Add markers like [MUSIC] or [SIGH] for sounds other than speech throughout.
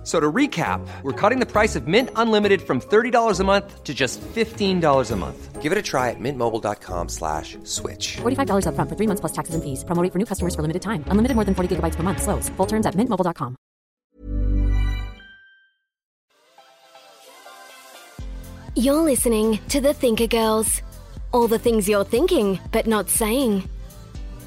F- So to recap, we're cutting the price of Mint Unlimited from $30 a month to just $15 a month. Give it a try at mintmobile.com slash switch. $45 upfront for three months plus taxes and fees. Promo rate for new customers for limited time. Unlimited more than 40 gigabytes per month. Slows. Full terms at mintmobile.com. You're listening to the Thinker Girls. All the things you're thinking, but not saying.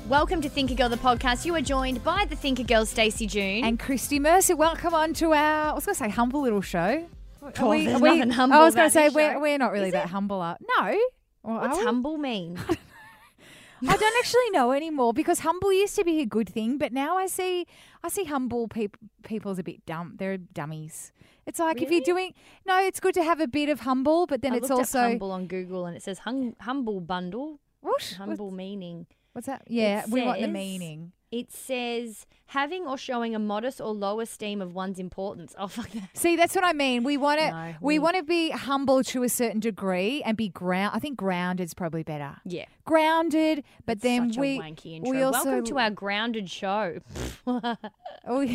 Welcome to Thinker Girl, the podcast. You are joined by the Thinker Girl, Stacey June. And Christy Mercer, welcome on to our, I was going to say humble little show. Are Oh, there's nothing humble I was going to say, we're, we're not really Is that it? humble. Up. No. Well, What's humble mean? [LAUGHS] I don't actually know anymore because humble used to be a good thing, but now I see I see humble peop people as a bit dumb. They're dummies. It's like if you're doing no, it's good to have a bit of humble, but then I it's also humble on Google and it says hum- humble bundle. what? Humble meaning. What's that? Yeah, we want the says- meaning. It says having or showing a modest or low esteem of one's importance. [LAUGHS] Oh fuck that. See, that's what I mean. We want to No, we we- want to be humble to a certain degree and be ground. I think grounded is probably better. Yeah. Grounded, but then Such we a wanky intro. we also Welcome to our grounded show. [LAUGHS] Oh,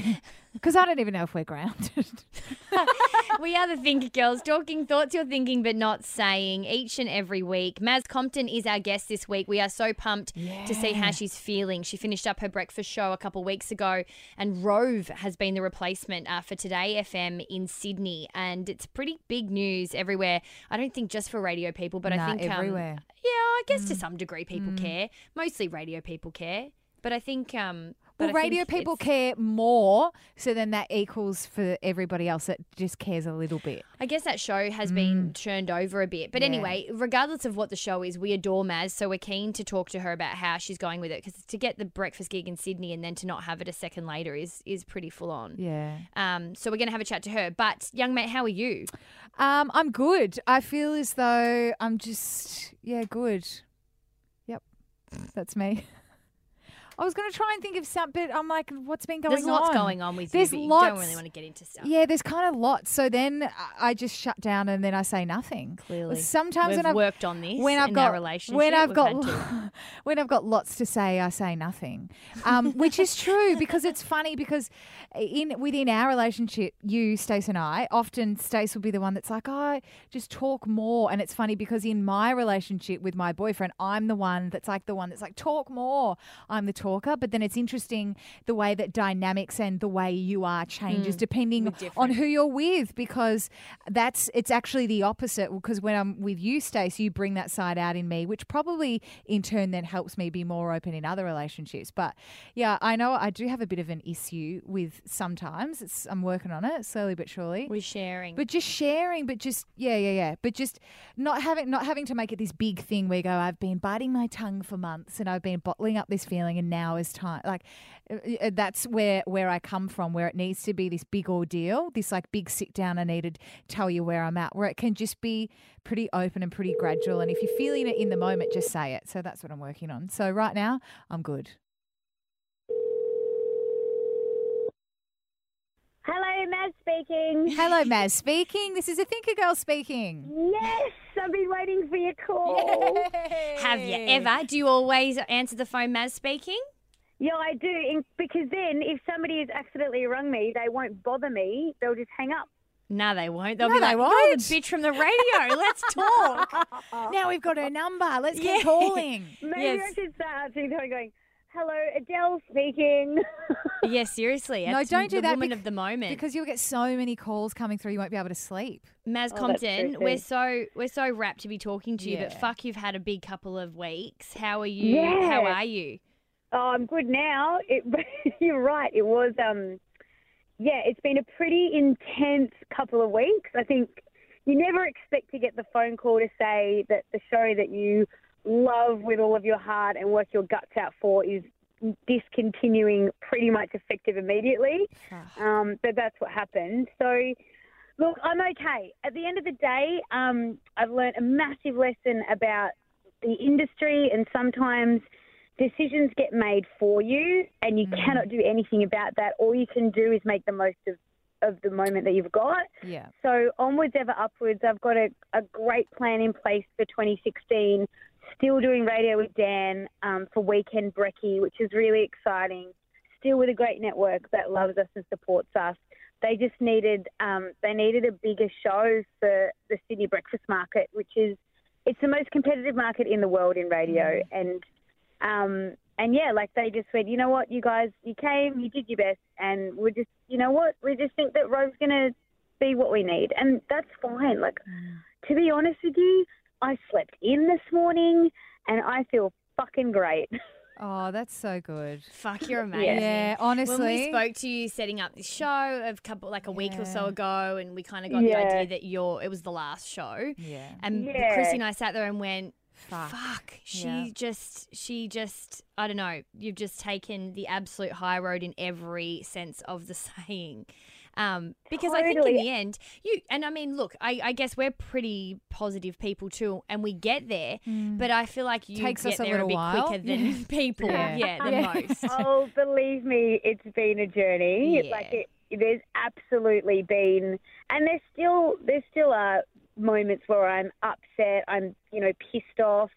because I don't even know if we're grounded. [LAUGHS] we are the Thinker Girls, talking thoughts you're thinking but not saying each and every week. Maz Compton is our guest this week. We are so pumped to see how she's feeling. She finished up her breakfast show a couple weeks ago, and Rove has been the replacement uh, for 2Day FM in Sydney. And it's pretty big news everywhere. I don't think just for radio people, but I think um, everywhere. Mm. yeah, I guess to some degree people care. Mostly radio people care. But I think. Um, but Well, radio people care more, so then that equals for everybody else that just cares a little bit. I guess that show has been turned over a bit. But Yeah. anyway, regardless of what the show is, we adore Maz. So we're keen to talk to her about how she's going with it. Because to get the breakfast gig in Sydney and then to not have it a second later is is pretty full on. Yeah. Um, so we're going to have a chat to her. But, young mate, how are you? Um, I'm good. I feel as though I'm just yeah, good. Yep, that's me. [LAUGHS] I was going to try and think of something, but I'm like, what's been going There's on? There's lots going on with There's you, but you don't really want to get into stuff. Yeah, there's kind of lots. So then I- just shut down and then I say nothing. Clearly. sometimes We've when I've worked on this when I've in got our relationship, when I've got [LAUGHS] when I've got lots to say, I say nothing, um, which is true because it's funny because in within our relationship, you, Stace, and I, often Stace will be the one that's like, "I just talk more," and it's funny because in my relationship with my boyfriend, I'm the one that's like the one that's like talk more. I'm the talker, but then it's interesting the way that dynamics and the way you are changes mm, depending on who you're with because that's it's actually the opposite because when I'm with you Stace you bring that side out in me which probably in turn then helps me be more open in other relationships but yeah I know I do have a bit of an issue with sometimes it's I'm working on it slowly but surely We're sharing. but just sharing, but just yeah, yeah, yeah. But just not having not having to make it this big thing where you go, I've been biting my tongue for months and I've been bottling up this feeling and now is time like uh, uh, that's where where I come from, where it needs to be this big ordeal, this like big sit down I need to tell you where I'm at, where it can just be pretty open and pretty gradual. And if you're feeling it in the moment, just say it. So that's what I'm working on. So right now, I'm good. Hello, Maz speaking. Hello, Maz speaking. This is a thinker girl speaking. Yes, I've been waiting for your call. Have you ever? Do you always answer the phone, Maz speaking? Yeah, I do. in- Because then, if somebody has accidentally rung me, they won't bother me. They'll just hang up. No, they won't. They'll No, be they like, won't. "You're the bitch from the radio. Let's [LAUGHS] talk." Now we've got her number. Let's Yeah. keep calling. Maybe Yes. I should start answering the phone going, "Hello, Adele speaking." [LAUGHS] yeah, seriously. No, it's don't do the that Woman bec- of the moment. Because you'll get so many calls coming through, you won't be able to sleep. Maz Oh, that's Compton, so we're sweet. so we're so rapt to be talking to you, but Yeah. fuck, you've had a big couple of weeks. How are you? Yeah. How are you? oh, I'm good now. It, [LAUGHS] you're right. It was, um, yeah, it's been a pretty intense couple of weeks. I think you never expect to get the phone call to say that the show that you love with all of your heart and work your guts out for is discontinuing pretty much effective immediately. Um, but that's what happened. So, look, I'm okay. At the end of the day, um, I've learned a massive lesson about the industry and sometimes decisions get made for you, and you Mm. cannot do anything about that. All you can do is make the most of of the moment that you've got. Yeah. So onwards, ever upwards. I've got a, a great plan in place for 2016. Still doing radio with Dan um, for Weekend Brekkie, which is really exciting. Still with a great network that loves us and supports us. They just needed um, they needed a bigger show for the Sydney Breakfast Market, which is it's the most competitive market in the world in radio, and um, and yeah, like they just went, you know what, you guys, you came, you did your best, and we just, you know what, we just think that Rove's gonna be what we need, and that's fine. Like, to be honest with you, I slept in this morning, and I feel fucking great. [LAUGHS] Oh, that's so good. Fuck, you're amazing. Yeah, honestly. When we spoke to you setting up this show a couple like a week or so ago, and we kind of got Yeah. the idea that you're it was the last show, Yeah. and Yeah. Chrissy and I sat there and went, Fuck. "Fuck, she Yeah. just she just I don't know. You've just taken the absolute high road in every sense of the [LAUGHS] saying." Um, because I think in the end, you and I mean, look, I, I guess we're pretty positive people too, and we get there. But I feel like you Takes get us a there little bit while. quicker than [LAUGHS] people, Yeah. yeah, the Yeah. most. [LAUGHS] oh, believe me, it's been a journey. Yeah. Like it, there's absolutely been, and there's still there still are moments where I'm upset. I'm you know pissed off.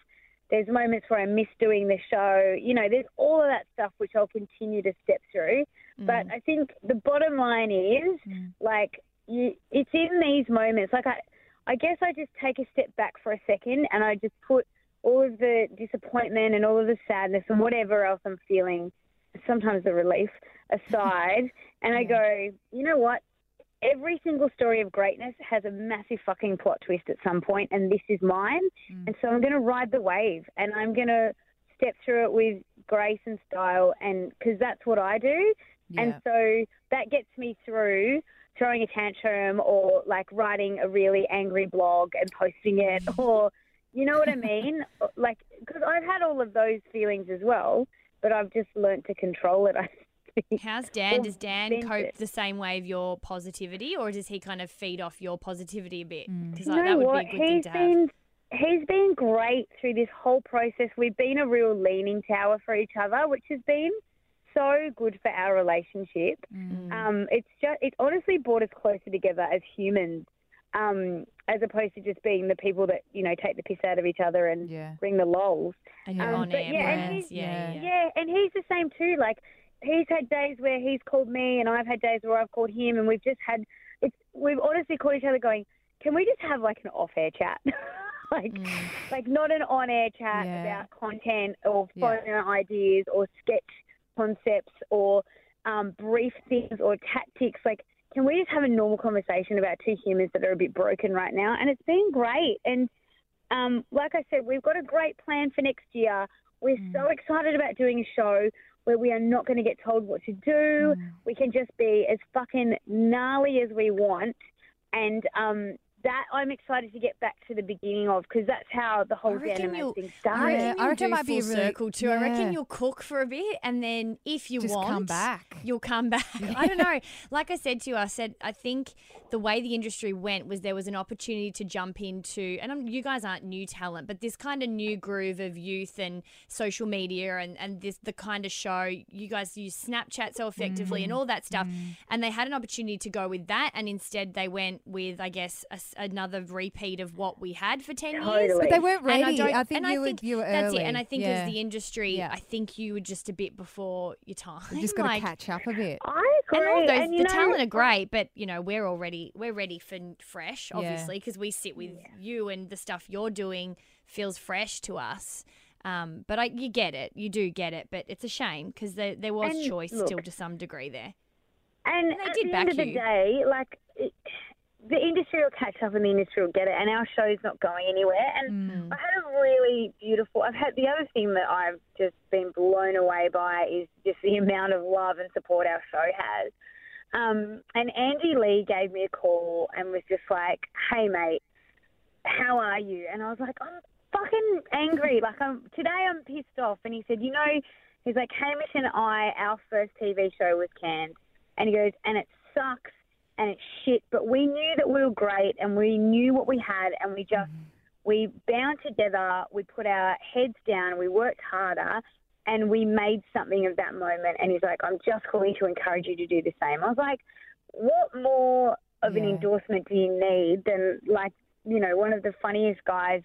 There's moments where I miss doing the show. You know, there's all of that stuff which I'll continue to step through. But mm. I think the bottom line is mm. like you, it's in these moments. Like I, I guess I just take a step back for a second and I just put all of the disappointment and all of the sadness and whatever else I'm feeling, sometimes the relief aside, [LAUGHS] and I go, you know what? Every single story of greatness has a massive fucking plot twist at some point, and this is mine. Mm. And so I'm going to ride the wave, and I'm going to step through it with grace and style, and because that's what I do. And so that gets me through throwing a tantrum or like writing a really angry blog and posting it [LAUGHS] or you know what I mean? Uh, like because I've had all of those feelings as well, but I've just learnt to control it. [LAUGHS] I think. How's Dan? Or Does Dan cope it. the same way of your positivity, or does he kind of feed off your positivity a bit? Mm. Because You like, know that would what? be a good thing He's to have. been he's been great through this whole process. We've been a real leaning tower for each other, which has been so good for our relationship. Mm. Um, it's just it honestly brought us closer together as humans, um, as opposed to just being the people that you know take the piss out of each other and Yeah. bring the lols. And your Um, on but yeah, and he's- Yeah, yeah. Yeah, and he's the same too. Like he's had days where he's called me, and I've had days where I've called him, and we've just had it's we've honestly called each other going, can we just have like an off-air chat? [LAUGHS] like like not an on-air chat Yeah. about content or Yeah. phone ideas or sketch concepts or um, brief things or tactics. Like, can we just have a normal conversation about two humans that are a bit broken right now? And it's been great. And um, like I said, we've got a great plan for next year. We're so excited about doing a show where we are not going to get told what to do. We can just be as fucking gnarly as we want. And um, that I'm excited to get back to the beginning of because that's how the whole reckon thing started. Yeah, I you'll reckon it might be a really- circle too. I reckon you'll cook for a bit, and then if you Just want, come back. You'll come back. [LAUGHS] I don't know. Like I said to you, I said I think the way the industry went was there was an opportunity to jump into, and I'm, you guys aren't new talent, but this kind of new groove of youth and social media, and and this the kind of show you guys use Snapchat so effectively Mm. and all that stuff, and they had an opportunity to go with that, and instead they went with I guess a s another repeat of what we had for ten years. But they weren't And I don't- I, think and you I were you were that's early. it. And I think yeah. as the industry, Yeah. I think you were just a bit before your time. We've just got like, to catch up a bit. I and agree. all those, and the know, talent are great, but you know we're already we're ready for fresh, obviously, because we sit with you and the stuff you're doing feels fresh to us. Um, but I, you get it, you do get it, but it's a shame because there there was And choice look- still to some degree there. And And they at did the back end of the day, like it, the industry will catch up and the industry will get it, and our show's not going anywhere. And I had a really beautiful. I've had the other thing that I've just been blown away by is just the [LAUGHS] amount of love and support our show has. Um, and Andy Lee gave me a call and was just like, "Hey, mate, how are you?" And I was like, "I'm fucking angry. Like, I'm today. I'm pissed off." And he said, "You know," he's like, "Hamish and I, our first TV show was canned." And he goes, and it sucks and it's shit, but we knew that we were great and we knew what we had and we just, mm-hmm. we bound together, we put our heads down, we worked harder and we made something of that moment. And he's like, I'm just calling to encourage you to do the same. I was like, what more of an endorsement do you need than, like, you know, one of the funniest guys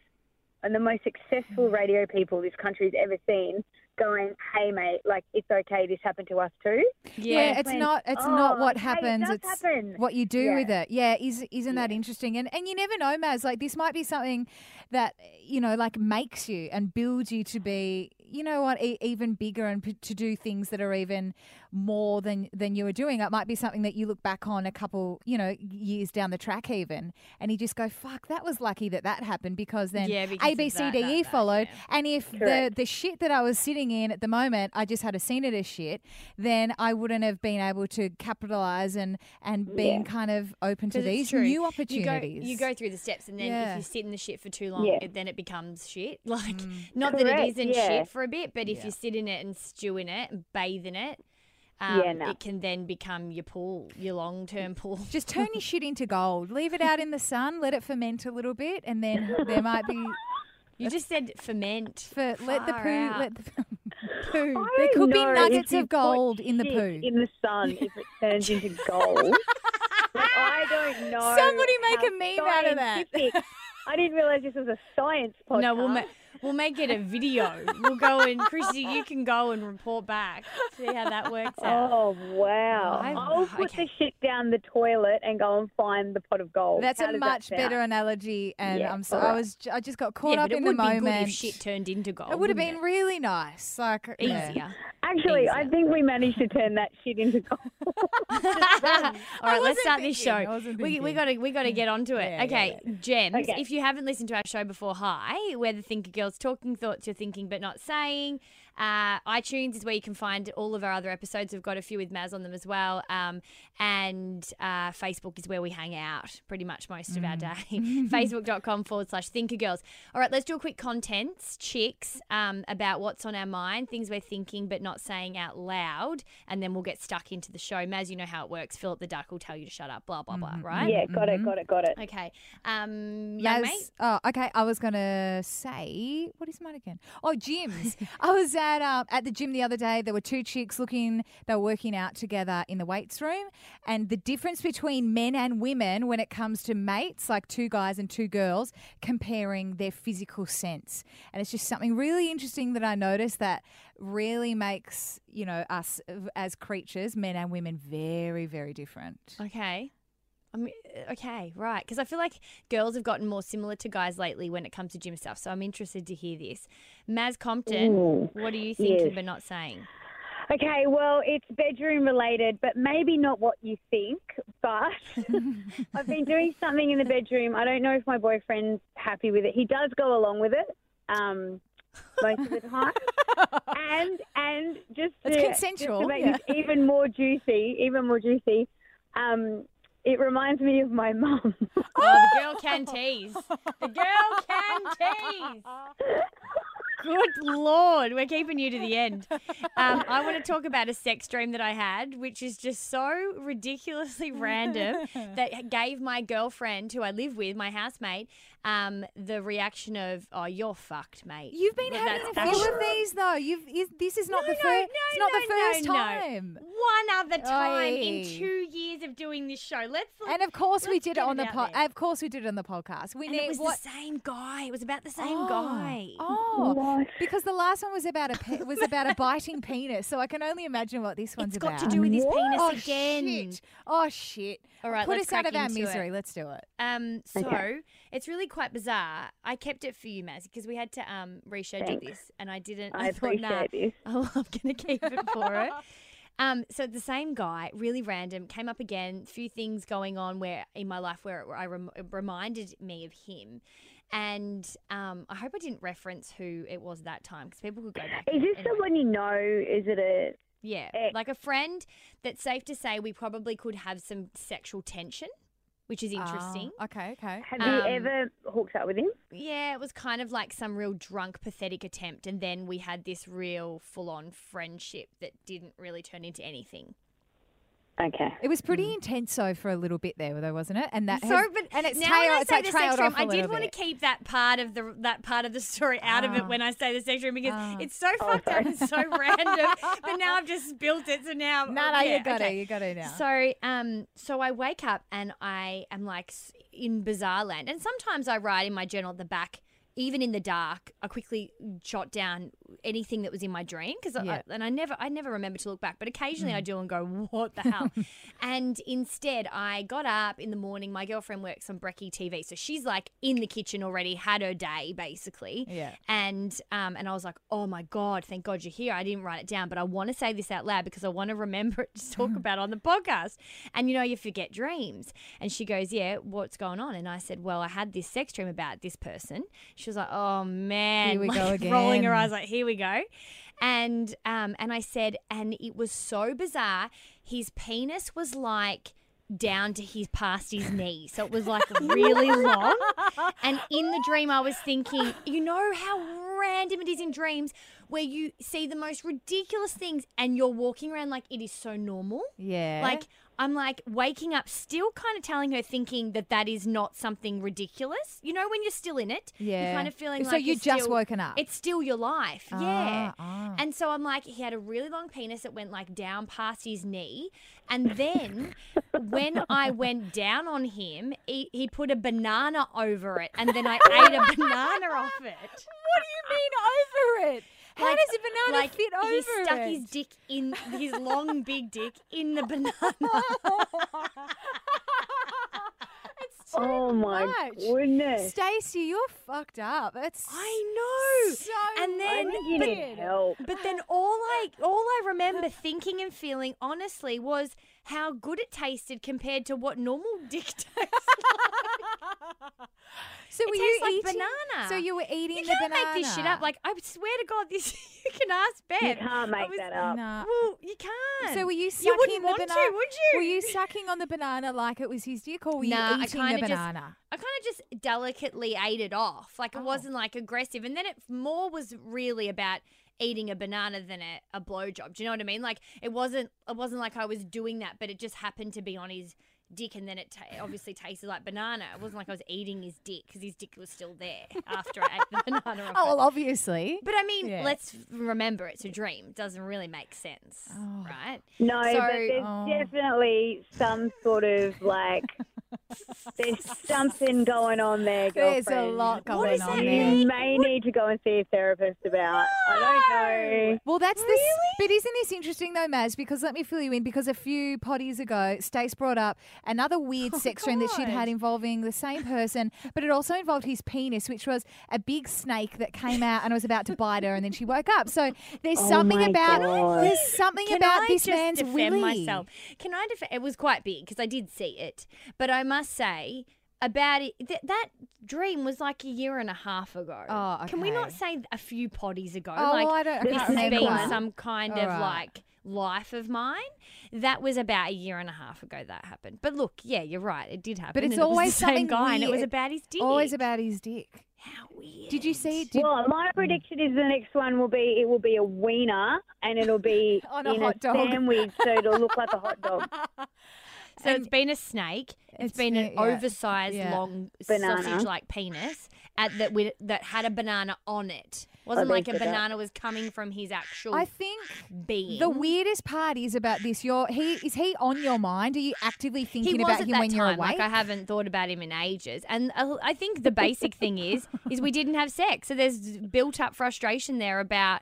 and the most successful mm-hmm. radio people this country's ever seen going, hey, mate, like, it's okay, this happened to us too. Yeah, it's Went, not. It's "Oh, not what hey, it happens. it's happen." what you do Yeah. with it. Yeah, is isn't that interesting? And and you never know, Maz. Like this might be something that you know, like makes you and builds you to be, you know, what, e- even bigger and p- to do things that are even more than than you were doing. It might be something that you look back on a couple, you know, years down the track, even, and you just go, "Fuck, that was lucky that that happened," because then Yeah, because A, of B, C, that, D, that, E that, followed. yeah. And if the Correct. the shit that I was sitting in at the moment, I just had a seen it as shit, then I wouldn't have been able to capitalize and and being kind of open to these true. new You opportunities. go, you go through the steps, and then Yeah. if you sit in the shit for too long, Yeah. it, then it becomes shit. [LAUGHS] Like, Mm. not that it Correct, isn't yeah. shit for a bit, but if you sit in it and stew in it and bathe in it, um, Yeah, no. it can then become your pool, your long term pool. [LAUGHS] Just turn your shit into gold. Leave it out in the sun. Let it ferment a little bit, and then there might be [LAUGHS] You just said ferment. for let the poo. out. Let the [LAUGHS] poo. There could be nuggets of gold in the poo. In the sun, if it turns into gold. I don't know. Somebody make a meme out of that. I didn't realize this was a science podcast. No, we'll, ma- we'll make it a video. We'll go and, Chrissy, you can go and report back. See how that works out. Oh wow! I- I'll put okay. the shit down the toilet and go and find the pot of gold. That's How a does that much better analogy, and Yeah, I'm so I was j- I just got caught yeah, up but it in would the be moment. good if shit turned into gold. it would have wouldn't been really nice, like yeah. easier. Actually, I think we managed to turn that shit into gold. [LAUGHS] [LAUGHS] All right, let's wasn't start this show. thinking, I wasn't We, we gotta we gotta get onto it. Yeah, yeah, okay, Gems. Okay. If you haven't listened to our show before, hi. We're the Thinker Girls, talking thoughts you're thinking but not saying. Uh, iTunes is where you can find all of our other episodes. We've got a few with Maz on them as well. Um, and uh, Facebook is where we hang out pretty much most of our day. [LAUGHS] Facebook.com forward slash Thinker Girls. All right, let's do a quick contents, chicks, um, about what's on our mind, things we're thinking but not saying out loud. And then we'll get stuck into the show. Maz, you know how it works. Philip the Duck will tell you to shut up, blah, blah, blah, right? yeah, got it, got it, got it. Okay. Um, young Yaz- mate. Oh, okay. I was gonna say, what is mine again? Oh, gyms. I was at um, at the gym the other day. There were two chicks looking. They were working out together in the weights room, and the difference between men and women when it comes to mates, like two guys and two girls, comparing their physical sense, and it's just something really interesting that I noticed that really makes you know us as creatures, men and women, very very different. Okay. I mean, okay, right. Because I feel like girls have gotten more similar to guys lately when it comes to gym stuff. So I'm interested to hear this. Maz Compton, Ooh, what are you thinking yes. but not saying? Okay, well, it's bedroom related, but maybe not what you think. But [LAUGHS] I've been doing something in the bedroom. I don't know if my boyfriend's happy with it. He does go along with it um, most of the time. and and just to, It's just consensual, to make yeah. this even more juicy, even more juicy. Um, it reminds me of my [LAUGHS] mum. Oh, the girl can tease. The girl can tease. Good lord, we're keeping you to the end. Um, I want to talk about a sex dream that I had, which is just so ridiculously random that gave my girlfriend, who I live with, my housemate, um, the reaction of, "Oh, you're fucked, mate." You've been Well, having a that's few of these though. You've is, this is not No, the no, first. no, it's not no, the first no, no. time. One other time in two years of doing this show. Let's And of course we did it get on the out po- there. Of course we did it on the podcast. We And need it was what? the same guy. It was about the same oh, guy. Oh, What? because the last one was about a pe- [LAUGHS] was about a biting penis. So I can only imagine what this one's It's got about. to do with his penis oh, again. Shit. Oh shit! All right, put let's us out of our into it. misery. Let's do it. Um, so Okay. it's really quite bizarre. I kept it for you, Maz, because we had to um reschedule Thanks. this, and I didn't. I thought, nah, this. Oh, [LAUGHS] I'm gonna keep it for it. [LAUGHS] Um, so the same guy, really random, came up again. Few things going on where in my life where, where I rem- it reminded me of him, and um, I hope I didn't reference who it was that time because people could go back. Is this someone you know? Is it a Yeah, ex? like a friend. That's safe to say we probably could have some sexual tension, which is interesting. Ah, okay, okay. Have Um, you ever hooked up with him? Yeah, it was kind of like some real drunk, pathetic attempt, and then we had this real full-on friendship that didn't really turn into anything. Okay. It was pretty intense though for a little bit there, though, wasn't it? And that So, has- but and it's now tail, when I it's say like the trailed sex dream, off a I did little want to keep that part of the that part of the story out of it Ah. when I say the sex dream because Ah. it's so fucked up and so random. But now [LAUGHS] I've just built it, so now No, no, yeah, you got okay. it, you got it now. So, um, so I wake up and I am like in bizarre land, and sometimes I write in my journal at the back. Even in the dark, I quickly jot down anything that was in my dream because, Yeah. and I never, I never remember to look back. But occasionally Mm. I do and go, "What the hell?" [LAUGHS] and instead, I got up in the morning. My girlfriend works on Brecky TV, so she's like in the kitchen already, had her day basically. Yeah. And um, and I was like, oh my god, thank God you're here. I didn't write it down, but I want to say this out loud because I want to remember it to talk [LAUGHS] about on the podcast. And you know, you forget dreams. And she goes, yeah, what's going on? And I said, well, I had this sex dream about this person. She was like, oh man, Here we go like, [LAUGHS] rolling her eyes, like here we go. And um, and I said, and it was so bizarre. His penis was like down to his past his knee. So it was like [LAUGHS] really long. [LAUGHS] And in the dream I was thinking, you know how random it is in dreams where you see the most ridiculous things and you're walking around like it is so normal. yeah. Like I'm like waking up, still kind of telling her, thinking that that is not something ridiculous. You know, when you're still in it, Yeah. you're kind of feeling So like you just still- woken up? It's still your life, yeah. Ah, ah. And so I'm like, he had a really long penis that went like down past his knee, and then [LAUGHS] when I went down on him, he, he put a banana over it, and then I [LAUGHS] ate a banana off it. what do you mean over it? How Like- does a banana like fit over he stuck it? his dick in his long big dick in the [LAUGHS] banana. [LAUGHS] Oh It's too Oh my much. goodness. Stacey, you're fucked up. That's I know. so and I then think you need help. But then all I all I remember thinking and feeling honestly was how good it tasted compared to what normal [LAUGHS] dick tastes So It were you like eating? banana. So you were eating You the can't banana. make this shit up. Like I swear to God, [LAUGHS] this you can ask Bev. You can't make was- that up. Nah. Well, you can't. So were you sucking You wouldn't the want banana? to, would you? Were you sucking on the banana like it was his dick, or were Nah, you I eating kinda the just- banana? I kind of just delicately ate it off. Like it Oh. wasn't like aggressive. And then it more was really about eating a banana than a, a blowjob. Do you know what I mean? Like it wasn't it wasn't like I was doing that, but it just happened to be on his dick and then it ta- obviously tasted like banana. It wasn't like I was eating his dick because his dick was still there after I ate the [LAUGHS] banana [LAUGHS] Oh, well, obviously. But I mean, Yeah. let's remember it's a dream. It doesn't really make sense, Oh. right? No, So- but there's Oh. definitely some sort of like [LAUGHS] there's something going on there, There's girlfriend. a lot going on there. You may need to go and see a therapist about. I don't know. Well, that's this. But isn't this interesting though, Maz? Because let me fill you in. Because a few potties ago, Stace brought up another weird oh, sex dream that she'd had involving the same person, but it also involved his penis, which was a big snake that came out and was about to bite her, and then she woke up. So there's Oh something about God. there's something Can about I this just man's defend willy. myself? Can I defend? It was quite big because I did see it, but I must say about it th- that dream was like a year and a half ago. Oh, Can we not say a few potties ago? Oh, like I don't. I this this can't has has been one. some kind All of right. like life of mine. That was about a year and a half ago that happened. But look, yeah, you're right. It did happen. But it's and it was always the same something guy, and it was about his dick. Always about his dick. how weird. Did you see? Did, Well, my prediction is the next one will be it will be a wiener and it'll be [LAUGHS] On a in hot a dog. sandwich, so it'll look like a hot dog. [LAUGHS] So And- it's been a snake. It's it's been an yeah, oversized, yeah. long sausage-like penis at that with that had a banana on it. Wasn't like a so that- banana was coming from his actual I think being. the weirdest part is about this. You're he is he on your mind? Are you actively thinking about him when time. you're awake? Like I haven't thought about him in ages, and uh, I think the basic thing is [LAUGHS] is we didn't have sex, so there's built up frustration there about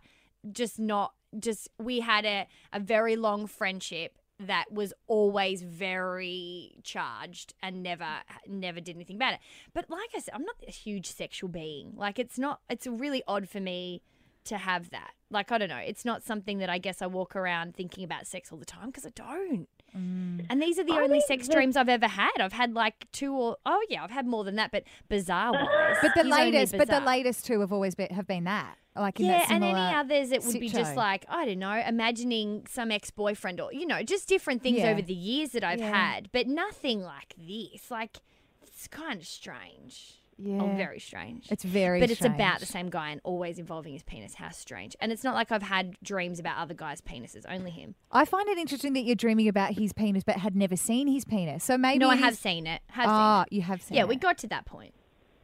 just not just we had a a very long friendship that was always very charged and never never did anything about it. But like I said, I'm not a huge sexual being. Like it's not it's really odd for me to have that. Like I don't know, it's not something that I guess I walk around thinking about sex all the time because I don't. Mm. And these are the I only sex the- dreams I've ever had. I've had like two or oh yeah, I've had more than that, but bizarre ones. but the he's latest, but the bizarre. latest two have always been have been that. Like in Yeah, that and similar any others, it would be just like I don't know, imagining some ex-boyfriend or you know, just different things Yeah. over the years that I've Yeah. had, but nothing like this. Like it's kind of strange. Yeah. Oh, very strange. It's very But it's about the same guy and always involving his penis. How strange. And it's not like I've had dreams about other guys' penises, only him. I find it interesting that you're dreaming about his penis but had never seen his penis. So maybe no, I have seen it. Have Ah, seen it. you have seen Yeah, it. we got to that point.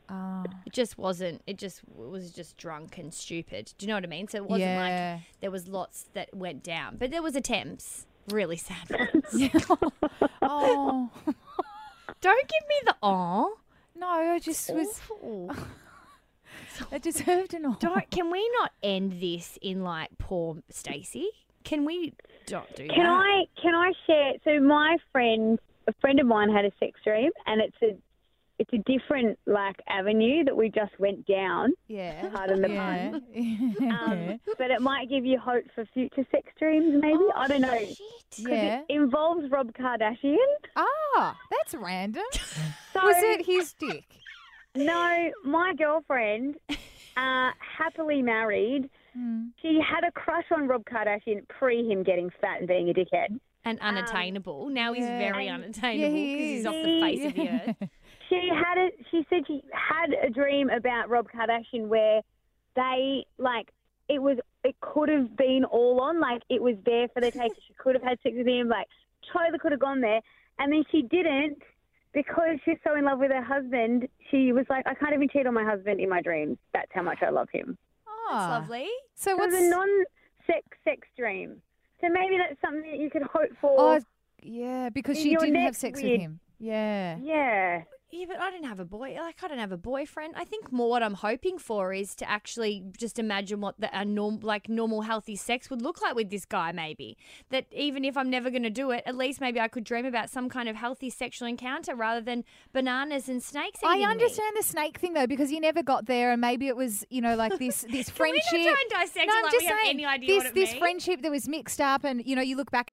Ah. It just wasn't. It just it was just drunk and stupid. Do you know what I mean? So it wasn't Yeah. like there was lots that went down, but there was attempts. Really sad ones. [LAUGHS] [LAUGHS] oh. Don't give me the oh. No, I just was Awful. [LAUGHS] I deserved an all. Don't. Can we not end this in like poor Stacey? Can we don't do Can that? I can I share? So my friend, a friend of mine, had a sex dream, and it's a it's a different like avenue that we just went down. Yeah. Pardon the [LAUGHS] yeah. Um, but it might give you hope for future sex dreams. Maybe I don't know. Shit. 'Cause yeah. It involves Rob Kardashian. Ah, that's random. [LAUGHS] So Was it his dick? no, my girlfriend, [LAUGHS] uh, happily married. Hmm. She had a crush on Rob Kardashian pre him getting fat and being a dickhead. And unattainable. now he's yeah. very And- unattainable he because he's off the face of the earth. She had a. She said she had a dream about Rob Kardashian where they like it was. It could have been all on. Like it was there for the [LAUGHS] take. She could have had sex with him. Like totally could have gone there, and then she didn't because she's so in love with her husband. She was like, I can't even cheat on my husband in my dreams. That's how much I love him. Oh, That's ah. lovely. So It what's was a non-sex sex dream. So maybe that's something that you could hope for. Oh, yeah, because she didn't have next sex with him. Yeah. yeah. Yeah, but I don't have a boy. Like I don't have a boyfriend. I think more what I'm hoping for is to actually just imagine what the a norm, like normal healthy sex would look like with this guy. Maybe that even if I'm never going to do it, at least maybe I could dream about some kind of healthy sexual encounter rather than bananas and snakes. I eating me. understand the snake thing though because you never got there, and maybe it was you know like this [LAUGHS] this Can we not friendship. try and dissect no, it I'm like just saying any idea this what it this means? friendship that was mixed up, and you know you look back.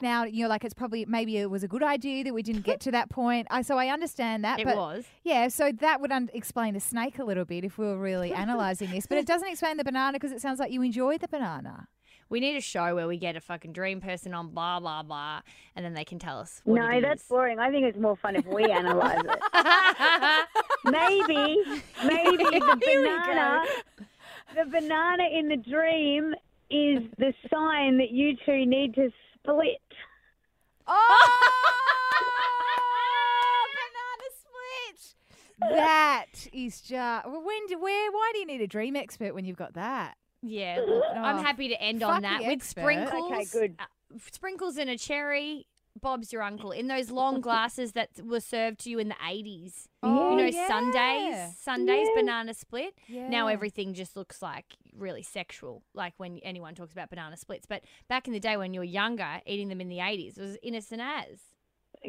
Now you're like it's probably maybe it was a good idea that we didn't get to that point. I so I understand that. It but was. Yeah, so that would un- explain the snake a little bit if we were really [LAUGHS] analysing this, but it doesn't explain the banana because it sounds like you enjoy the banana. We need a show where we get a fucking dream person on blah blah blah, and then they can tell us. What No, it that's boring. I think it's more fun if we analyse it. [LAUGHS] maybe, maybe [LAUGHS] the banana, the banana in the dream is the sign that you two need to split. Oh, [LAUGHS] banana split. That is just well, when do, where why do you need a dream expert when you've got that? Yeah, look, I'm Oh, happy to end fuck on that the with expert. sprinkles. Okay, good. uh, sprinkles and a cherry. Bob's your uncle in those long [LAUGHS] glasses that were served to you in the 80s. Oh, you know, yeah. Sundaes, sundaes banana split. Now everything just looks like really sexual, like when anyone talks about banana splits. But back in the day when you were younger, eating them in the 80s was innocent as.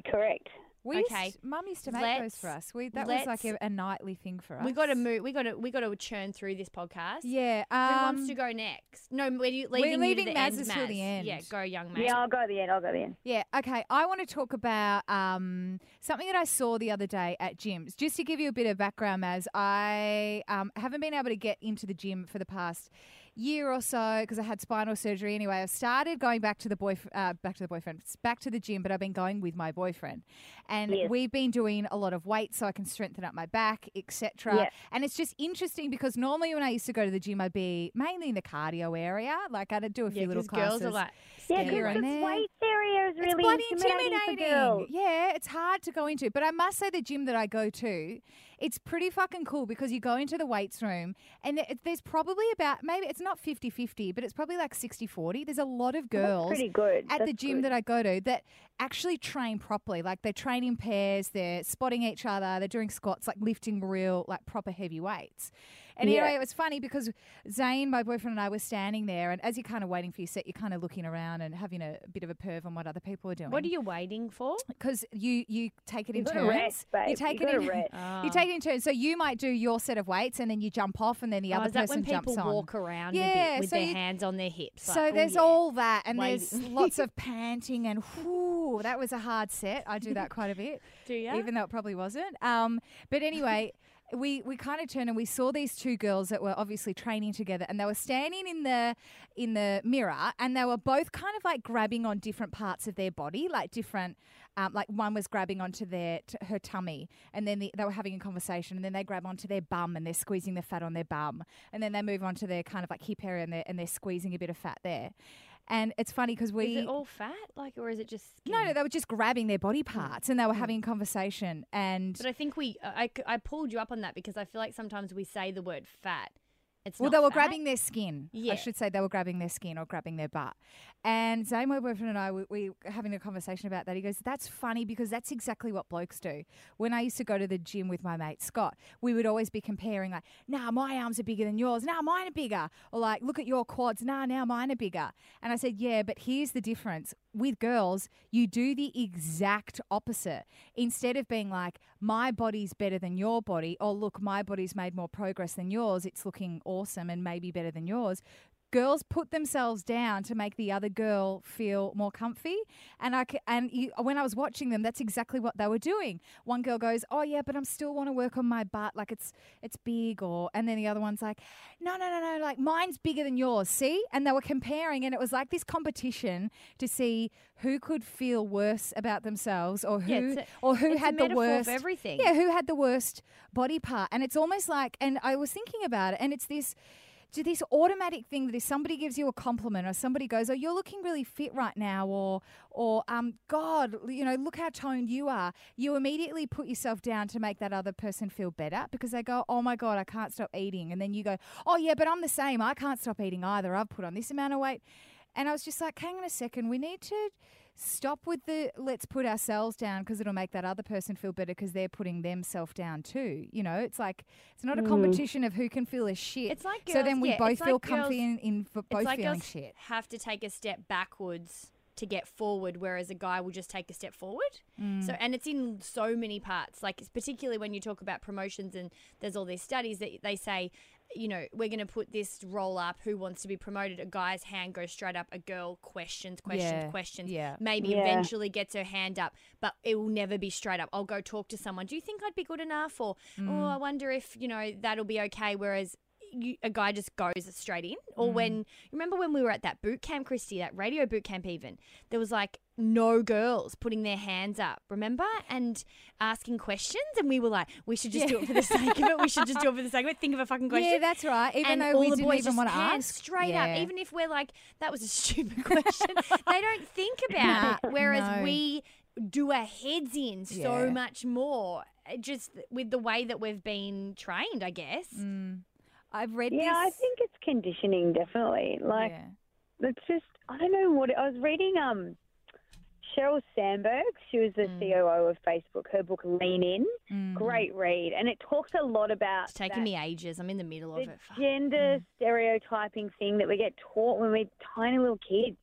Correct. We used- Okay. Mum used to make Let's- those for us. We that was like a, a nightly thing for us. We got to move. We got to. We got to churn through this podcast. Yeah. Who Um, wants to go next? No, we're you- we're leaving you to the Maz end. till the end. Yeah, go young mate. Yeah, I'll go at the end. I'll go at the end. Yeah, okay. I want to talk about um, something that I saw the other day at gyms. Just to give you a bit of background, Maz, I um, haven't been able to get into the gym for the past year or so because I had spinal surgery. Anyway, I've started going back to the boy, uh, back to the boyfriend, back to the gym, but I've been going with my boyfriend, and Yes. we've been doing a lot of weight so I can strengthen up my back, etc. Yeah. And it's just interesting because normally when I used to go to the gym, I'd be mainly in the cardio area, like I'd do a few Yeah, little because girls classes. are like Yeah, because and the there. weights area is It's really bloody intimidating, for intimidating. girls. Yeah, it's hard to go into. But I must say, the gym that I go to, it's pretty fucking cool because you go into the weights room and there- there's probably about, maybe it's not 50 50, but it's probably like 60 40. There's a lot of girls pretty good. at the gym good. that I go to that actually train properly. Like they train in pairs, they're spotting each other, they're doing squats, like lifting real, like proper heavy weights. And Yeah. anyway, it was funny because Zane, my boyfriend, and I were standing there, and as you're kind of waiting for your set, you're kind of looking around and having a bit of a perv on what other people are doing. What are you waiting for? Because you you take it You in turns. rest, babe. You take You it in. rest. [LAUGHS] You take it in turns. So you might do your set of weights, and then you jump off, and then the Oh, other is that person when people jumps on. walk around Yeah, with so their you- hands on their hips? So like, oh, there's yeah. all that, and there's lots of panting, and whoo, that was a hard set. I do that quite a bit. [LAUGHS] Do ya? Even though it probably wasn't. Um, but anyway, we we kind of turned and we saw these two girls that were obviously training together, and they were standing in the in the mirror, and they were both kind of like grabbing on different parts of their body, like different. Um, like one was grabbing onto their t- her tummy, and then the, they were having a conversation, and then they grab onto their bum, and they're squeezing the fat on their bum, and then they move on to their kind of like hip area, and they're and they're squeezing a bit of fat there. And it's funny because we Is it all fat, like, or is it just skin? no, no, they were just grabbing their body mm. parts and they were having a mm. conversation. And But I think we, I, I pulled you up on that because I feel like sometimes we say the word fat. It's well, they were fat. grabbing their skin. Yeah. I should say they were grabbing their skin or grabbing their butt. And Zane, my boyfriend, and I, we, we were having a conversation about that. He goes, That's funny because that's exactly what blokes do. When I used to go to the gym with my mate Scott, we would always be comparing, like, Nah, my arms are bigger than yours. Nah, mine are bigger. Or like, Look at your quads. Nah, now mine are bigger. And I said, Yeah, but here's the difference. With girls, you do the exact opposite. Instead of being like, my body's better than your body, or look, my body's made more progress than yours, it's looking awesome and maybe better than yours. Girls put themselves down to make the other girl feel more comfy, and I and you, when I was watching them, that's exactly what they were doing. One girl goes, "Oh yeah, but I'm still want to work on my butt, like it's it's big," or and then the other one's like, "No, no, no, no, like mine's bigger than yours." See, and they were comparing, and it was like this competition to see who could feel worse about themselves, or who Yeah, a- or who had the worst everything. Yeah, who had the worst body part, and it's almost like, and I was thinking about it, and it's this. To This automatic thing that if somebody gives you a compliment or somebody goes, "Oh, you're looking really fit right now," or, or um, God, you know, look how toned you are. You immediately put yourself down to make that other person feel better because they go, "Oh my God, I can't stop eating," and then you go, "Oh yeah, but I'm the same. I can't stop eating either. I've put on this amount of weight," and I was just like, "Hang on a second, we need to." Stop with the let's put ourselves down because it'll make that other person feel better because they're putting themselves down too. You know, it's like it's not a competition of who can feel a shit. Mm. It's like so then we yeah, both feel like comfy girls- in, in f- both like feeling girls shit. have to take a step backwards to get forward, whereas a guy will just take a step forward. Mm. So, and it's in so many parts. Like, it's particularly when you talk about promotions, and there's all these studies that they say, you know, we're going to put this roll up. Who wants to be promoted? A guy's hand goes straight up. A girl questions, questions, Yeah, questions. yeah. Maybe Yeah. eventually gets her hand up, but it will never be straight up. I'll go talk to someone. Do you think I'd be good enough? Or, Mm. oh, I wonder if you know that'll be okay. Whereas you, a guy just goes straight in. Or Mm. when remember when we were at that boot camp, Christy, that radio boot camp, even there was like no girls putting their hands up. Remember and asking questions, and we were like, we should just do it for the sake of it. We should just do it for the sake of it. Think of a fucking question. Yeah, that's right. Even and though all we the didn't boys even just want to ask. straight Yeah. up, even if we're like, that was a [LAUGHS] stupid question. [LAUGHS] they don't think about it. Whereas no. we do our heads in so Yeah. much more, uh, just with the way that we've been trained, I guess. I've read Yeah, I think it's conditioning, definitely. Like, yeah. it's just, I don't know what, I was reading um Sheryl Sandberg. She was the COO of Facebook. Her book, Lean In. Mm. Great read. And it talks a lot about It's taking me ages. I'm in the middle of it. Gender stereotyping thing that we get taught when we're tiny little kids.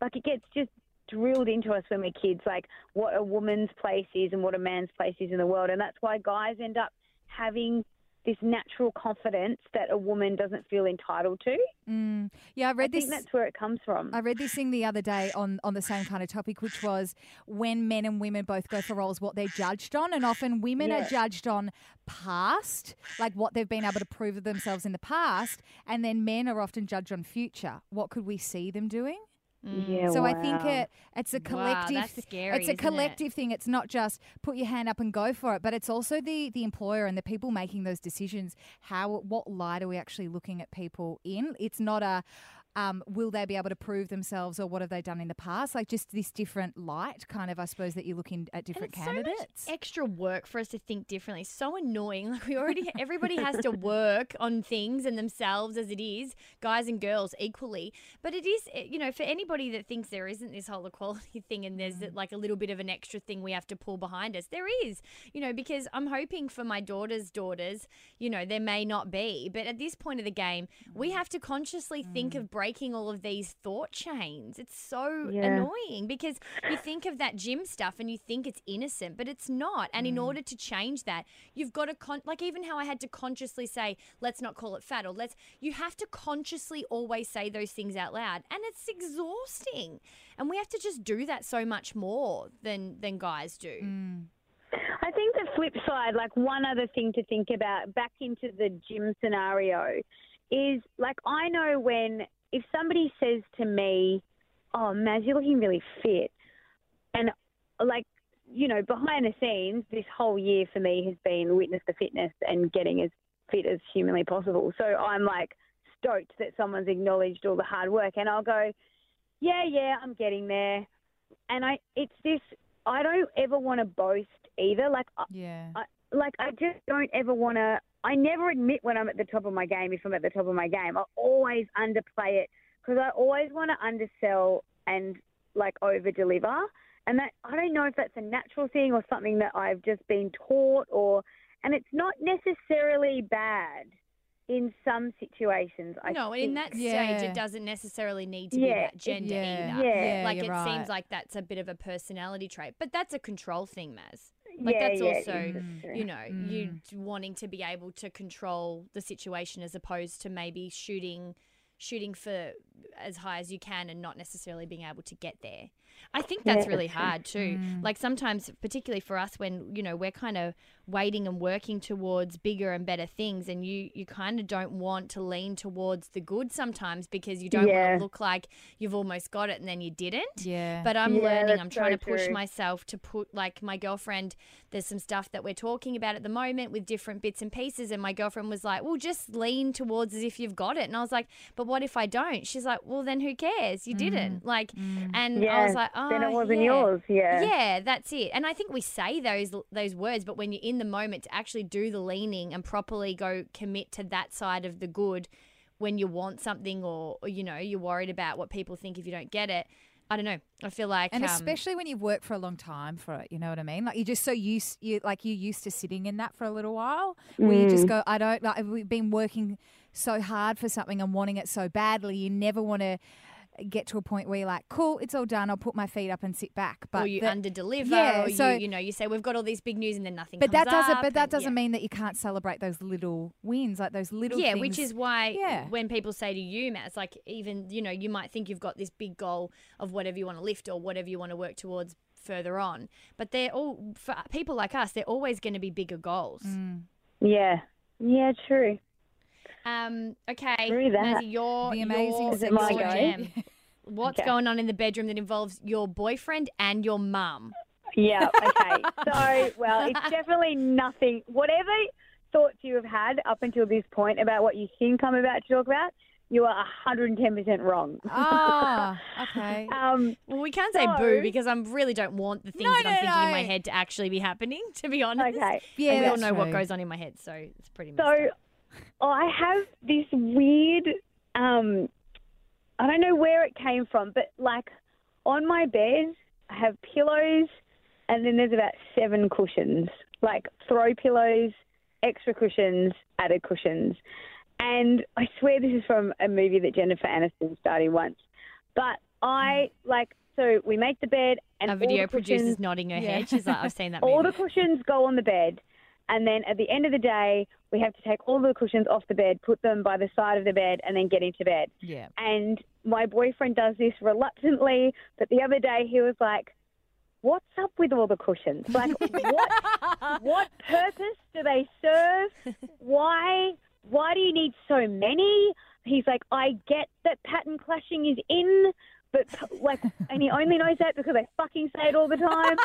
Like it gets just drilled into us when we're kids, like what a woman's place is and what a man's place is in the world. And that's why guys end up having this natural confidence that a woman doesn't feel entitled to. Mm. Yeah, I read I this. think that's where it comes from. I read this thing the other day on, on the same kind of topic, which was when men and women both go for roles, what they're judged on. And often women are judged on past, like what they've been able to prove of themselves in the past. And then men are often judged on future. What could we see them doing? Yeah, So I think it it's a Wow, collective. that's scary, it's a isn't it? collective thing. It's not just put your hand up and go for it, but it's also the the employer and the people making those decisions. How what light are we actually looking at people in? It's not a. Um, will they be able to prove themselves, or what have they done in the past? Like just this different light, kind of. I suppose that you're looking at different it's so candidates. extra work for us to think differently. So annoying. [LAUGHS] Like we already, everybody has to work on things and themselves as it is, guys and girls equally. But it is, eh, you know, for anybody that thinks there isn't this whole equality [LAUGHS] thing and there's Mm. like a little bit of an extra thing we have to pull behind us, there is, you know, because I'm hoping for my daughter's daughters, you know, there may not be, but at this point of the game, Mm. we have to consciously think of breaking all of these thought chains. It's so Yeah. annoying because you think of that gym stuff and you think it's innocent, but it's not. And in mm. order to change that, you've got to con- like even how I had to consciously say, let's not call it fat or let's you have to consciously always say those things out loud. And it's exhausting. And we have to just do that so much more than than guys do. Mm. I think the flip side, like one other thing to think about, back into the gym scenario, is like I know when if somebody says to me, "Oh, Maz, you're looking really fit," and like you know, behind the scenes, this whole year for me has been witness to fitness and getting as fit as humanly possible. So I'm like stoked that someone's acknowledged all the hard work, and I'll go, "Yeah, yeah, I'm getting there." And I, it's this. I don't ever want to boast either. Like, yeah. I, like I just don't ever want to. I never admit when I'm at the top of my game if I'm at the top of my game. I always underplay it because I always want to undersell and like over deliver. And that I don't know if that's a natural thing or something that I've just been taught or. And it's not necessarily bad in some situations. I no, and in that stage, Yeah. it doesn't necessarily need to Yeah, be that gender yeah. either. Yeah. like you're it right. seems like that's a bit of a personality trait, but that's a control thing, Maz. Like yeah, that's yeah, also, it is, that's true. you know, Mm. you wanting to be able to control the situation as opposed to maybe shooting shooting for as high as you can and not necessarily being able to get there. I think that's Yeah, really hard too. Like sometimes particularly for us when, you know, we're kind of waiting and working towards bigger and better things and you you kind of don't want to lean towards the good sometimes because you don't want to look like you've almost got it and then you didn't. Yeah. But I'm Yeah, learning. I'm trying so to push true. myself to put like my girlfriend. There's some stuff that we're talking about at the moment with different bits and pieces, and my girlfriend was like, "Well, just lean towards as if you've got it." And I was like, "But what if I don't?" She's like, "Well, then who cares? You didn't." Like, and I Mm. Was like, "Oh, then it wasn't yeah. yours. Yeah. Yeah, that's it. And I think we say those those words, but when you're in the moment to actually do the leaning and properly go commit to that side of the good when you want something or, or you know, you're worried about what people think if you don't get it. I don't know. I feel like And um, especially when you've worked for a long time for it, you know what I mean? Like you're just so used, you like you're used to sitting in that for a little while, where you Mm. just go, I don't like. We've been working so hard for something and wanting it so badly. You never want to get to a point where you're like, cool, it's all done. I'll put my feet up and sit back. But or you the- under deliver, yeah, or so- you, you know, you say we've got all these big news and then nothing. But comes that doesn't. up But that and- doesn't yeah. mean that you can't celebrate those little wins, like those little. yeah, things. which is why Yeah. when people say to you, Matt, it's like even you know you might think you've got this big goal of whatever you want to lift or whatever you want to work towards further on, but they're all for people like us. They're always going to be bigger goals. Mm. Yeah. Yeah, true. Um, okay, True. Mazzy, your The amazing your, my your go? jam. What's Okay. going on in the bedroom that involves your boyfriend and your mum? Yeah, okay. [LAUGHS] so, well, it's definitely nothing. Whatever thoughts you have had up until this point about what you think I'm about to talk about, you are 110% wrong. Ah, [LAUGHS] okay. Um, Well, we can't say boo because I really don't want the things No, that I'm no, thinking in my head to actually be happening. To be honest, okay. Yeah, and we all that's know what goes on in my head, so it's pretty. messed So, up. I have this weird, um, I don't know where it came from, but like on my bed, I have pillows and then there's about seven cushions, like throw pillows, extra cushions, added cushions. And I swear this is from a movie that Jennifer Aniston starred in once. But I like, so we make the bed and Our video producer's cushions- nodding her Yeah. head. She's like, I've seen that [LAUGHS] all the cushions go on the bed, and then at the end of the day, we have to take all the cushions off the bed, put them by the side of the bed, and then get into bed. Yeah. And my boyfriend does this reluctantly, but the other day he was like, "What's up with all the cushions? Like, [LAUGHS] what what purpose do they serve? Why why do you need so many?" He's like, "I get that pattern clashing is in." But like, and he only knows that because I fucking say it all the time.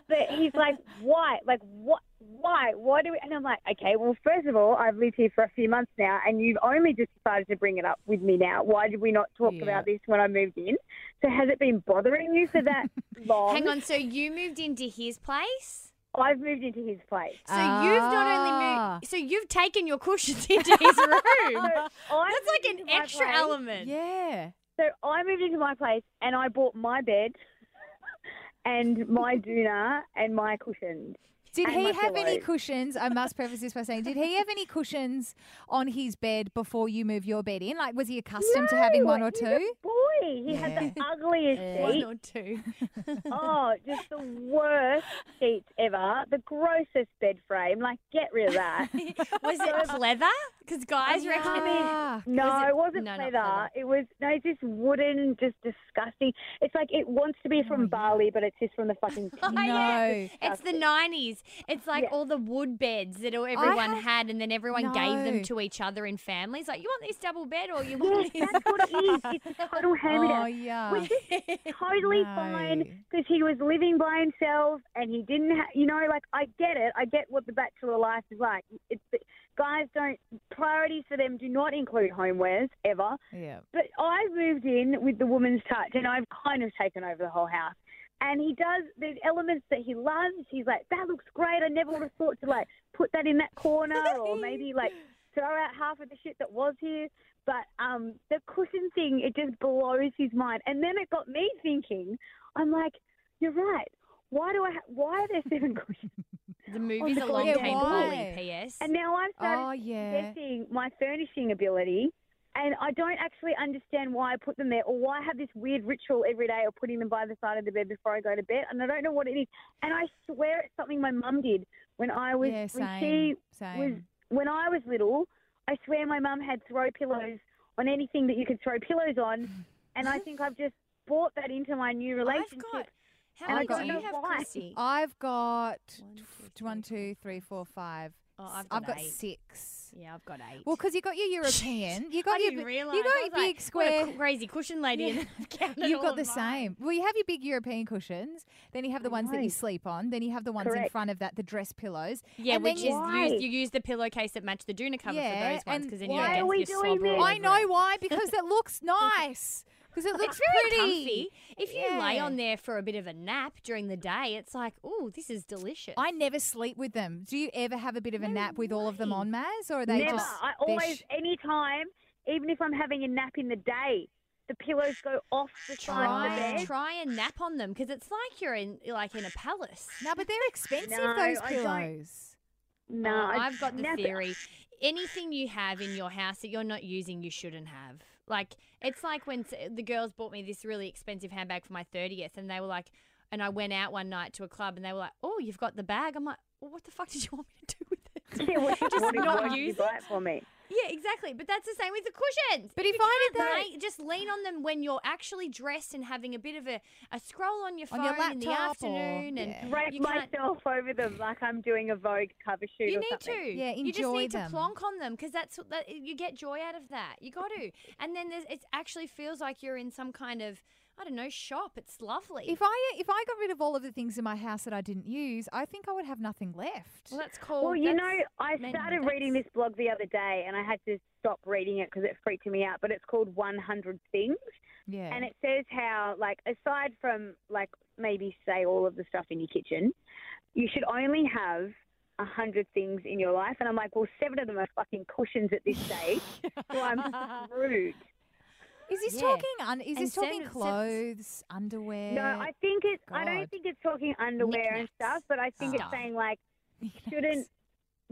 [LAUGHS] but he's like, why? Like, what? Why? Why do we? And I'm like, okay, well, first of all, I've lived here for a few months now, and you've only just decided to bring it up with me now. Why did we not talk Yeah. about this when I moved in? So has it been bothering you for that [LAUGHS] long? Hang on, so you moved into his place? I've moved into his place. So you've not only Ah. moved, so you've taken your cushions [LAUGHS] into his [LAUGHS] room. I That's like an extra place. element. Yeah. So I moved into my place, and I bought my bed, and my doona, and my cushions. Did he have any cushions? I must preface this by saying, did he have any cushions on his bed before you move your bed in? Like, was he accustomed to having one or two? A boy, he had the ugliest One sheets. or two. [LAUGHS] Oh, just the worst sheets ever. The grossest bed frame. Like, get rid of that. [LAUGHS] Was it leather? Because guys reckon. Ah, No, Was it- it, wasn't no, leather. leather. It was no, it's just wooden, just disgusting. It's like it wants to be from Bali, but it's just from the fucking. [LAUGHS] Oh, yeah. No. It's the nineties. It's like Yeah. all the wood beds that all- everyone have- had, and then everyone gave them to each other in families. Like, you want this double bed, or you Yes, want this? that's what it is. It's a total Oh, yeah. Which is [LAUGHS] totally No. fine because he was living by himself and he didn't, ha- you know, like I get it. I get what the bachelor life is like. It's guys don't priorities for them do not include homewares ever. Yeah. But I moved in with the woman's touch, and I've kind of taken over the whole house. And he does. There's elements that he loves. He's like, that looks great. I never would have thought to like put that in that corner, or [LAUGHS] maybe like throw out half of the shit that was here. But um, the cushion thing, it just blows his mind. And then it got me thinking. I'm like, you're right. Why do I? Ha- why are there seven [LAUGHS] cushions? The movies the along Yeah, came why? poorly. P.S. And now I've started Oh, yeah. guessing my furnishing ability, and I don't actually understand why I put them there or why I have this weird ritual every day of putting them by the side of the bed before I go to bed, and I don't know what it is. And I swear it's something my mum did when I was Yeah, when she same. was when I was little. I swear my mum had throw pillows on anything that you could throw pillows on, and I think I've just brought that into my new relationship. I've got. How And many don't do you have, why. Chrissy? I've got One, one, two, three, four, five. Oh, S- I've I've got got eight. six. Yeah, I've got eight. Well, because you got your European, [LAUGHS] you got I your didn't realise. you got was your like, big what square. a crazy cushion lady. And [LAUGHS] I've You've got the mine. same. Well, you have your big European cushions. Then you have the ones that you sleep on. Then you have the ones in front of that, the dress pillows. Yeah, And which you- is Why? used, you use the pillowcase that match the Doona cover Yeah, for those ones because then why you are don't we get doing this? I know why because it looks [LAUGHS] nice. Because it looks It's very pretty. comfy. If you lay Yeah. on there for a bit of a nap during the day, it's like, oh, this is delicious. I never sleep with them. Do you ever have a bit of a No nap with all of them on, Maz, or are they Never. just? I always, sh- any time, even if I'm having a nap in the day, the pillows go off the side of try the bed. try and nap on them because it's like you're in like in a palace. no, but they're expensive. No, those I don't. pillows. No, Oh, I I've got the never- theory. Anything you have in your house that you're not using, you shouldn't have. Like it's like when the girls bought me this really expensive handbag for my thirtieth, and they were like, and I went out one night to a club, and they were like, "Oh, you've got the bag." I'm like, well, "What the fuck did you want me to do with it?" [LAUGHS] Yeah, what, [LAUGHS] Just what not what use it for me? Yeah, exactly. But that's the same with the cushions. But if You I did that- lay- just lean on them when you're actually dressed and having a bit of a, a scroll on your phone On your in the laptop or- afternoon, and yeah. Drape myself over them like I'm doing a Vogue cover shoot You or need something. to. Yeah, You just need them. to plonk on them because that's what that you get joy out of that. You got to, [LAUGHS] and then there's, it actually feels like you're in some kind of I don't know shop. It's lovely. If I if I got rid of all of the things in my house that I didn't use, I think I would have nothing left. well, that's called. Well, you know, I men- started that's- reading this blog the other day and I had to stop reading it because it freaked me out. But it's called 100 Things. yeah. And it says how, like, aside from, like, maybe say all of the stuff in your kitchen, you should only have a hundred things in your life. And I'm like, well, seven of them are fucking cushions at this [LAUGHS] stage. so I'm [LAUGHS] screwed. Is this Yeah. talking? Un- is And talking seven- seven- clothes, underwear? No, I think it's, I God. don't think it's talking underwear and stuff, but I think Stuff. it's ah. saying, like, Knickknacks. shouldn't.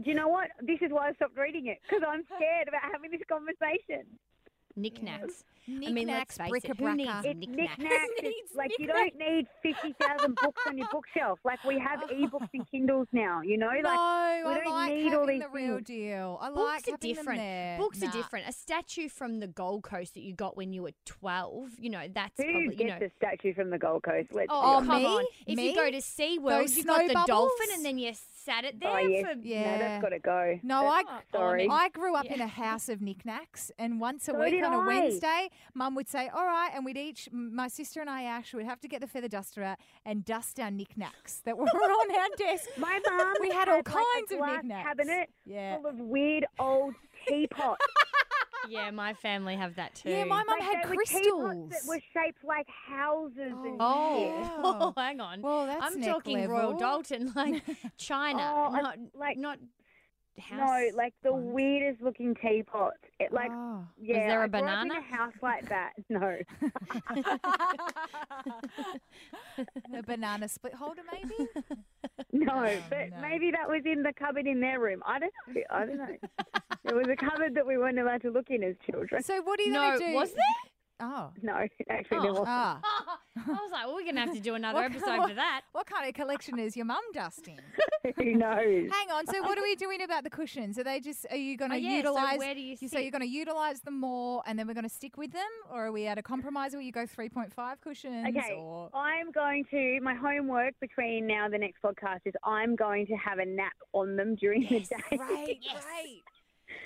Do you know what? This is why I stopped reading it because I'm scared about having this conversation. Knickknacks. I mean, let's face it, who bric-a-brac. needs It's knickknacks? knickknacks. It's like you don't need fifty thousand books on your bookshelf. Like we have [LAUGHS] ebooks and Kindles now. You know, No, like I we don't like need all having these the real things. deal. I like Books are having them different. there. Books Nah. are different. A statue from the Gold Coast that you got when you were 12, you know, that's Who probably, you gets know. a statue from the Gold Coast? Let's Oh, be come me? on. If Me? you go to SeaWorld, Those you got the dolphin bubbles? and then you sat it oh, there Oh yes, for. no, Yeah. that's got to go. No, I, sorry. I grew up in a house of knickknacks, and once a So week did on a Wednesday, Mum would say, "All right," and we'd each, my sister and I, Ash, would have to get the feather duster out and dust our knickknacks that were [LAUGHS] on our desk. [LAUGHS] My mum we had all like, kinds a of glass knickknacks. cabinet Yeah. full of weird old teapots. [LAUGHS] Yeah, my family have that too. Yeah, my mum like had they crystals. teapots that were shaped like houses and Oh, shit. Wow. hang on. Well, that's I'm neck talking Royal level. Doulton, like China, Oh, I- not like- not house. No, like the ones. weirdest looking teapot. It like Oh. yeah. there a I grew up in banana? a house like that. [LAUGHS] No. [LAUGHS] [LAUGHS] a banana split holder, maybe. No, oh, but Oh, no. maybe that was in the cupboard in their room. I don't know. I don't know. there was a cupboard that we weren't allowed to look in as children. So what are you No, going to do? was there? Oh. [LAUGHS] No, actually there wasn't. Ah. [LAUGHS] I was like, well, we're gonna have to do another What episode kind- for that. [LAUGHS] What kind of collection is your mum dusting? Who knows? Hang on. So what are we doing about the cushions? Are they just? Are you going to Oh, yeah, so utilize? where do you so sit? you're going to utilize them more, and then we're going to stick with them, or are we at a compromise where you go 3.5 cushions? Okay, Or... I'm going to. My homework between now and the next podcast is I'm going to have a nap on them during the day. Great, Yes. great.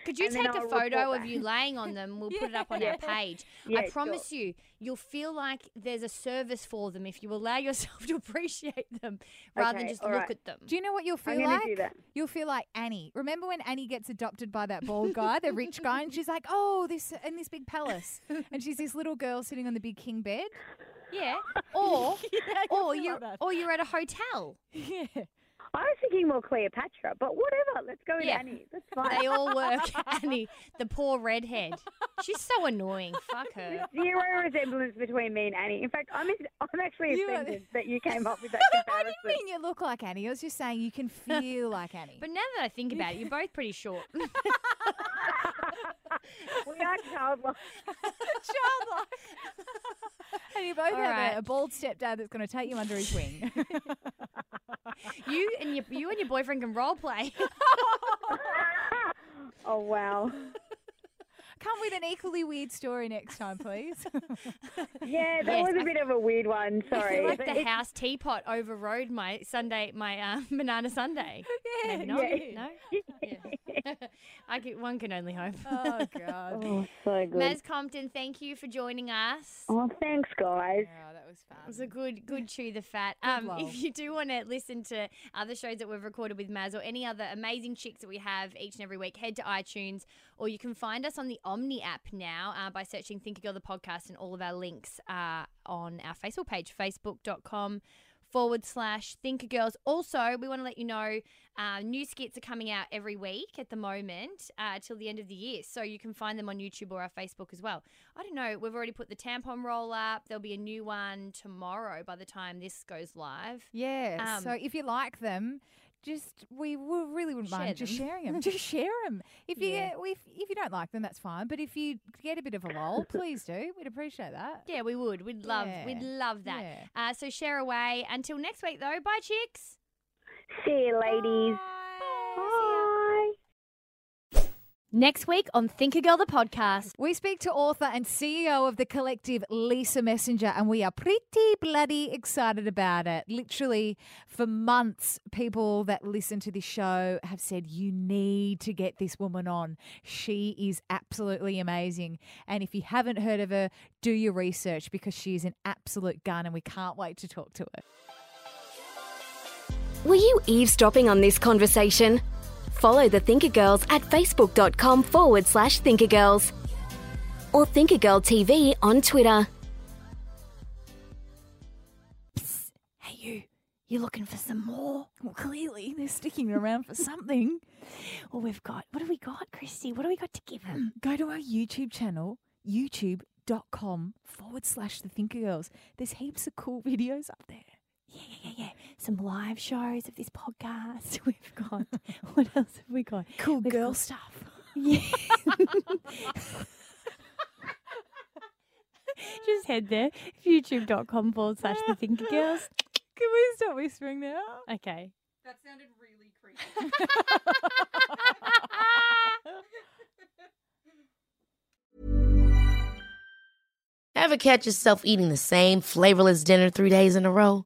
Could you take a I'll photo of you laying on them? [LAUGHS] We'll put it up on our page. Yeah, I sure. promise you, you'll feel like there's a service for them if you allow [LAUGHS] yourself to appreciate them rather than just look right. at them. Do you know what you'll feel I'm like? do that. You'll feel like Annie. Remember when Annie gets adopted by that bald guy, the rich guy, and she's like, "Oh, this in this big palace," and she's this little girl sitting on the big king bed. Yeah. Or [LAUGHS] or you're like or you're at a hotel. Yeah. I was thinking more Cleopatra, but whatever. Let's go with Yeah. Annie. That's fine. They all work. [LAUGHS] Annie, the poor redhead. She's so annoying. Fuck her. [LAUGHS] Zero resemblance between me and Annie. In fact, I'm I'm actually You are- offended that you came up with that [LAUGHS] I comparison. didn't mean you look like Annie. I was just saying you can feel like Annie. But now that I think about it, you're both pretty short. we are childlike. childlike. and you both All have right. a, a bald stepdad that's going to take you under his wing. You and your you and your boyfriend can role play. [LAUGHS] oh wow. Come with an equally weird story next time, please. [LAUGHS] Yeah, that Yes, was a I- bit of a weird one. I Sorry. feel like the it's- [LAUGHS] house teapot overrode my sundae, my uh, banana sundae. Yeah, Maybe not. yeah. No. Yeah. I can, one can only hope. oh God. Oh, so good. Maz Compton, thank you for joining us. Oh, thanks, guys. Yeah, that was fun. It was a good, good [LAUGHS] chew the fat. Um, if you do want to listen to other shows that we've recorded with Maz or any other amazing chicks that we have each and every week, head to iTunes or you can find us on the Omny app now uh, by searching Thinker Girl the podcast, and all of our links are on our Facebook page, facebook.com forward slash Thinker Girls. Also, we want to let you know uh, new skits are coming out every week at the moment uh, till the end of the year. So you can find them on YouTube or our Facebook as well. I don't know, we've already put the tampon roll up. There'll be a new one tomorrow by the time this goes live. Yeah. Um, so if you like them, just we really wouldn't Share mind just sharing them. just share them. [LAUGHS] If you Yeah. get, if if you don't like them, that's fine. But if you get a bit of a lol, [COUGHS] please do. We'd appreciate that. Yeah, we would. We'd love, we'd love that. Yeah. Uh, so share away. Until next week, though. Bye, chicks. See you, ladies. Bye. Next week on Thinker Girl the podcast. We speak to author and CEO of the collective, Lisa Messenger, and we are pretty bloody excited about it. Literally, for months, people that listen to this show have said, You need to get this woman on. She is absolutely amazing. And if you haven't heard of her, do your research because she is an absolute gun, and we can't wait to talk to her. Were you eavesdropping on this conversation? Follow the Thinker Girls at facebook.com forward slash thinkergirls or Thinker Girl TV on Twitter. Hey, you. You looking for some more? Well, clearly they're sticking around for something. Well, we've got, what have we got, Christy? What have we got to give them? Go to our YouTube channel, youtube.com forward slash the Thinker Girls. There's heaps of cool [LAUGHS] videos up there. Yeah, yeah, yeah, yeah. Some live shows of this podcast. [LAUGHS] We've got, [LAUGHS] what else have we got? Cool girl stuff. Yeah. [LAUGHS] Just head there, youtube.com forward slash the Thinker Girls. Can we stop whispering now? Okay. That sounded really creepy. Ever catch yourself eating the same flavorless dinner three days in a row?